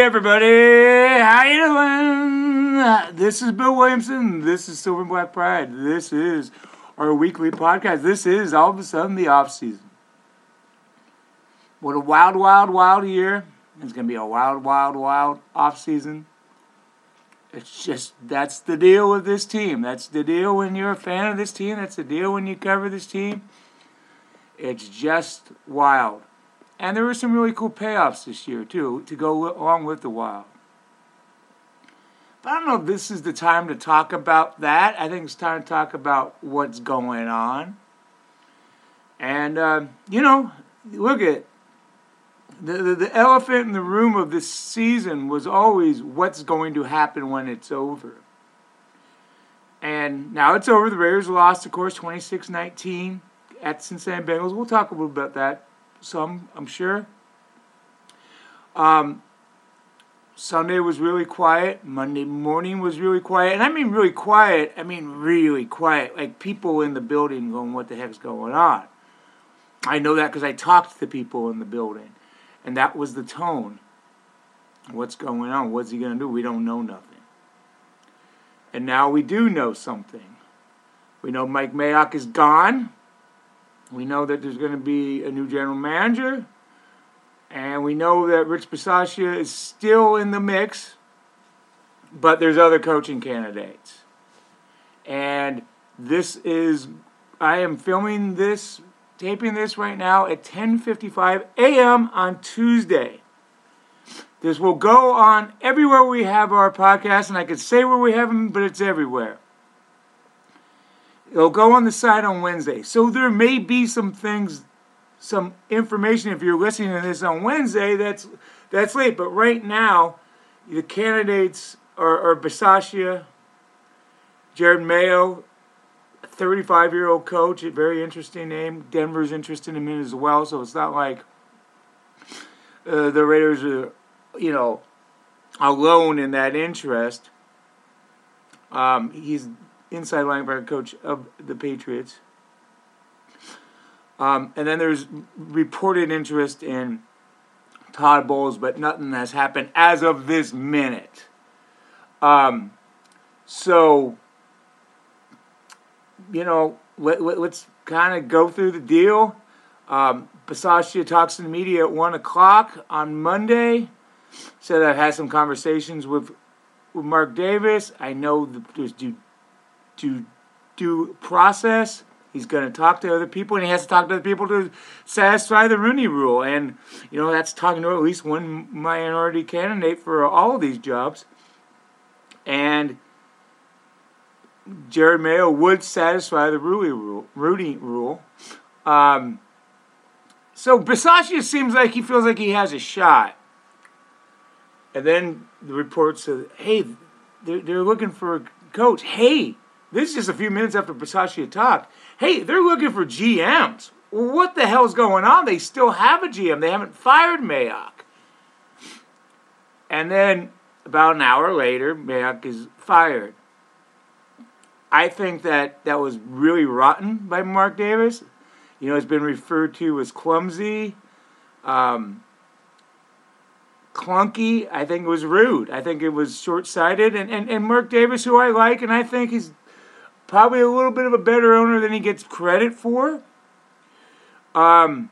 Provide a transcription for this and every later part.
everybody, how you doing? This is Bill Williamson. This is Silver and Black Pride. This is our weekly podcast. This is all of a sudden the off season. What a wild, wild, wild year! It's gonna be a wild, wild, wild off season. It's just that's the deal with this team. That's the deal when you're a fan of this team. That's the deal when you cover this team. It's just wild. And there were some really cool payoffs this year, too, to go along with the Wild. But I don't know if this is the time to talk about that. I think it's time to talk about what's going on. And, uh, you know, look at the, the, the elephant in the room of this season was always what's going to happen when it's over. And now it's over. The Raiders lost, of course, 26 19 at Cincinnati Bengals. We'll talk a little bit about that some, I'm sure. Um, Sunday was really quiet. Monday morning was really quiet. And I mean really quiet, I mean really quiet. Like people in the building going, what the heck's going on? I know that because I talked to people in the building. And that was the tone. What's going on? What's he going to do? We don't know nothing. And now we do know something. We know Mike Mayock is gone. We know that there's going to be a new general manager. And we know that Rich Bisaccia is still in the mix, but there's other coaching candidates. And this is, I am filming this, taping this right now at 10:55 a.m. on Tuesday. This will go on everywhere we have our podcast, and I could say where we have them, but it's everywhere. It'll go on the site on Wednesday. So there may be some things, some information if you're listening to this on Wednesday that's that's late. But right now, the candidates are, are Bisaccia, Jerod Mayo, 35 year old coach, a very interesting name. Denver's interested in him as well, so it's not like uh, the Raiders are, you know, alone in that interest. Um, he's inside linebacker coach of the Patriots. Um, and then there's reported interest in Todd Bowles, but nothing has happened as of this minute. Um, so, you know, let, let, us kind of go through the deal. Um, talks to the media at 1 o'clock on Monday. Said I've had some conversations with, with Mark Davis. I know there's due to do process. He's going to talk to other people, and he has to talk to other people to satisfy the Rooney Rule. And you know that's talking to at least one minority candidate for all of these jobs. And Jerod Mayo would satisfy the Rooney Rule. Rooney Rule. Um, so Bisaccia seems like he feels like he has a shot. And then the report says, "Hey, they're, they're looking for a coach. Hey, this is just a few minutes after Bisaccia talked. Hey, they're looking for GMs. What the hell's going on? They still have a GM. They haven't fired Mayock. And then about an hour later, Mayock is fired. I think that that was really rotten by Mark Davis. You know, it's been referred to as clumsy, um, clunky. I think it was rude. I think it was short sighted. And, and, and Mark Davis, who I like, and I think he's probably a little bit of a better owner than he gets credit for. Um,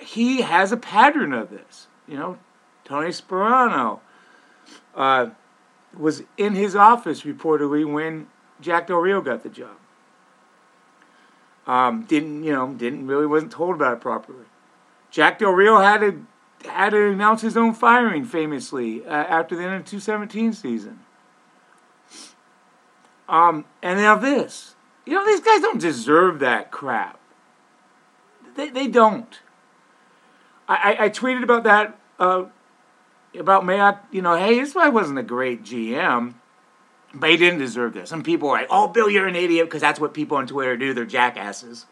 he has a pattern of this. You know, Tony Sparano uh, was in his office reportedly when Jack Del Rio got the job. Um, didn't you know? Didn't really wasn't told about it properly. Jack Del Rio had to had to announce his own firing famously uh, after the end of the 2017 season. Um, and now this. You know, these guys don't deserve that crap. They, they don't. I, I, I tweeted about that, uh, about Mayock, you know, hey, this guy wasn't a great GM, but he didn't deserve this. Some people are like, oh, Bill, you're an idiot, because that's what people on Twitter do. They're jackasses.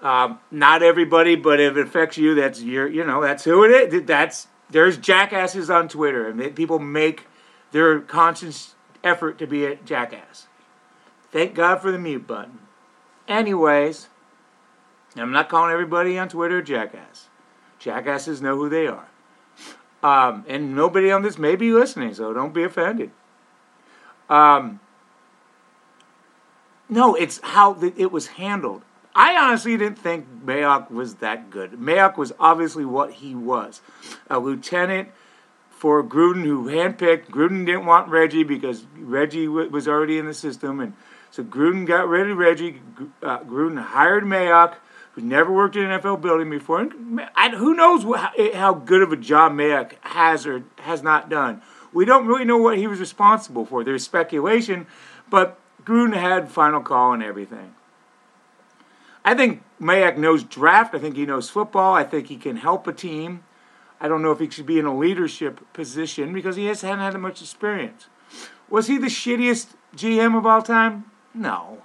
Um, not everybody, but if it affects you, that's your, you know, that's who it is. That's there's jackasses on Twitter, and people make their conscience effort to be a jackass. Thank God for the mute button. Anyways, I'm not calling everybody on Twitter jackass. Jackasses know who they are. Um, and nobody on this may be listening, so don't be offended. Um, no, it's how the, it was handled. I honestly didn't think Mayock was that good. Mayock was obviously what he was a lieutenant for Gruden, who handpicked. Gruden didn't want Reggie because Reggie was already in the system. And so Gruden got rid of Reggie. Uh, Gruden hired Mayock, who never worked in an NFL building before. And who knows what, how good of a job Mayock has or has not done. We don't really know what he was responsible for. There's speculation, but Gruden had final call and everything. I think Mayock knows draft. I think he knows football. I think he can help a team. I don't know if he should be in a leadership position because he has, hadn't had much experience. Was he the shittiest GM of all time? No.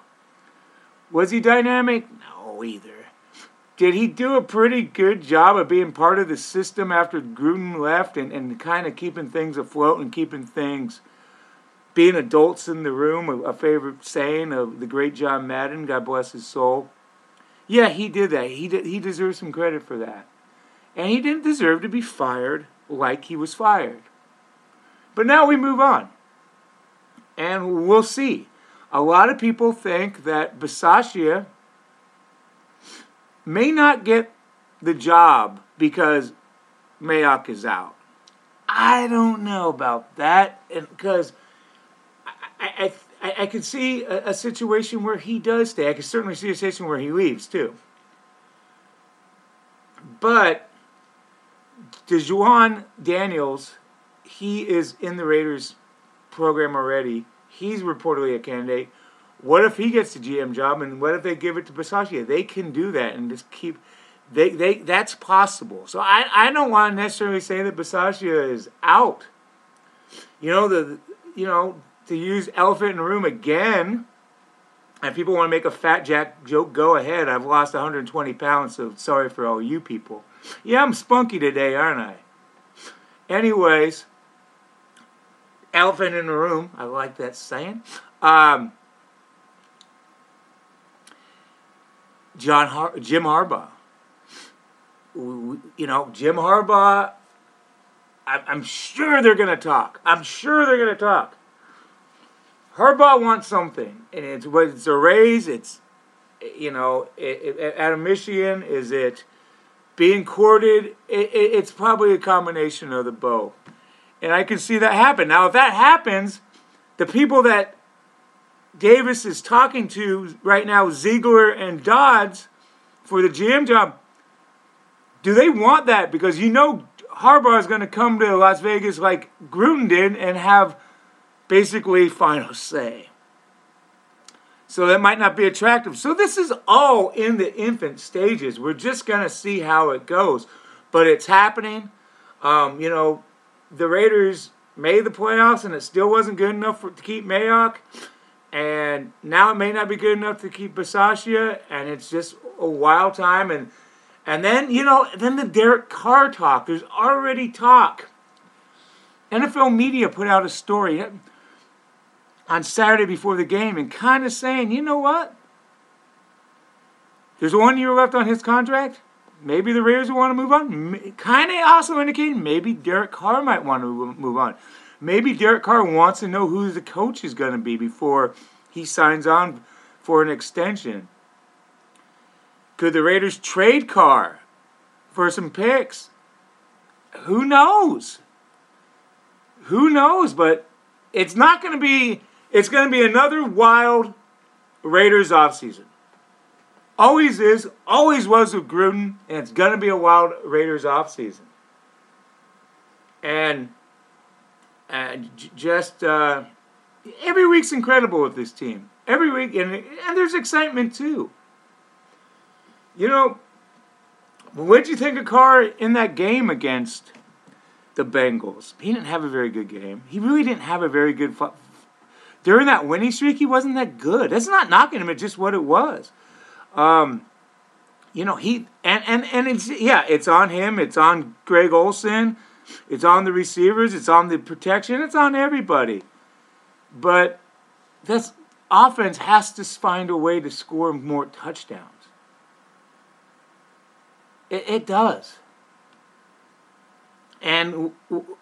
Was he dynamic? No, either. Did he do a pretty good job of being part of the system after Gruden left and, and kind of keeping things afloat and keeping things being adults in the room, a, a favorite saying of the great John Madden, God bless his soul. Yeah, he did that. He did, he deserves some credit for that. And he didn't deserve to be fired like he was fired. But now we move on. And we'll see. A lot of people think that Bisaccia may not get the job because Mayock is out. I don't know about that because I, I, I could see a, a, situation where he does stay. I could certainly see a situation where he leaves too. But DeJuan Daniels, he is in the Raiders program already. He's reportedly a candidate. What if he gets the GM job, and what if they give it to Bisaccia? They can do that and just keep. They, they that's possible. So I, I don't want to necessarily say that Bisaccia is out. You know the you know to use elephant in the room again. And people want to make a fat jack joke, go ahead. I've lost 120 pounds, so sorry for all you people. Yeah, I'm spunky today, aren't I? Anyways, elephant in the room. I like that saying. Um, John Har- Jim Harbaugh. You know, Jim Harbaugh. I'm sure they're going to talk. I'm sure they're going to talk. Harbaugh wants something, and it's what it's a raise. It's you know, it, it, out of Michigan, is it being courted? It, it's probably a combination of the both, and I can see that happen. Now, if that happens, the people that Davis is talking to right now, Ziegler and Dodds, for the GM job, do they want that? Because you know Harbaugh is going to come to Las Vegas like Gruden did and have basically final say. So that might not be attractive. So this is all in the infant stages. We're just going to see how it goes. But it's happening. Um, you know, the Raiders made the playoffs and it still wasn't good enough for, to keep Mayock. And now it may not be good enough to keep Bisaccia. And it's just a wild time. And and then, you know, then the Derek Carr talk. There's already talk. NFL media put out a story on Saturday before the game and kind of saying, you know what? There's one year left on his contract. Maybe the Raiders want to move on. Kind of also indicating maybe Derek Carr might want to move on. Maybe Derek Carr wants to know who the coach is going to be before he signs on for an extension. Could the Raiders trade Carr for some picks? Who knows? Who knows? But it's not going to be it's going to be another wild Raiders offseason. Always is, always was with Gruden, and it's going to be a wild Raiders offseason. And, and just uh, every week's incredible with this team. Every week, and, and there's excitement too. You know, what did you think of Carr in that game against the Bengals? He didn't have a very good game. He really didn't have a very good during that winning streak, he wasn't that good. That's not knocking him; it's just what it was. Um, you know, he and and and it's yeah, it's on him. It's on Greg Olson. It's on the receivers. It's on the protection. It's on everybody. But this offense has to find a way to score more touchdowns. It, it does. And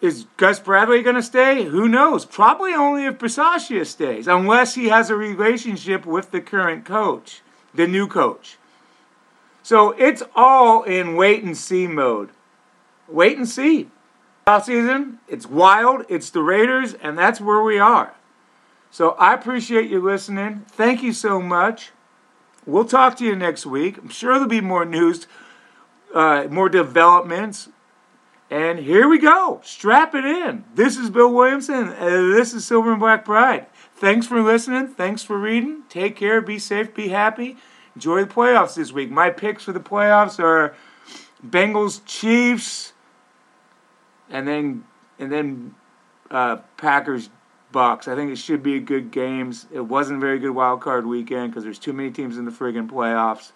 is Gus Bradley going to stay? Who knows? Probably only if Bisaccia stays, unless he has a relationship with the current coach, the new coach. So it's all in wait and see mode. Wait and see. Off season, it's wild, it's the Raiders, and that's where we are. So I appreciate you listening. Thank you so much. We'll talk to you next week. I'm sure there'll be more news, uh, more developments. And here we go. Strap it in. This is Bill Williamson. Uh, this is Silver and Black Pride. Thanks for listening. Thanks for reading. Take care. Be safe. Be happy. Enjoy the playoffs this week. My picks for the playoffs are Bengals, Chiefs, and then and then uh, Packers, Bucs. I think it should be a good games. It wasn't very good wild card weekend because there's too many teams in the friggin' playoffs.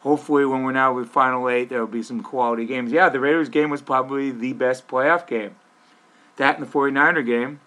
Hopefully, when we're now with Final Eight, there will be some quality games. Yeah, the Raiders game was probably the best playoff game. That and the 49er game.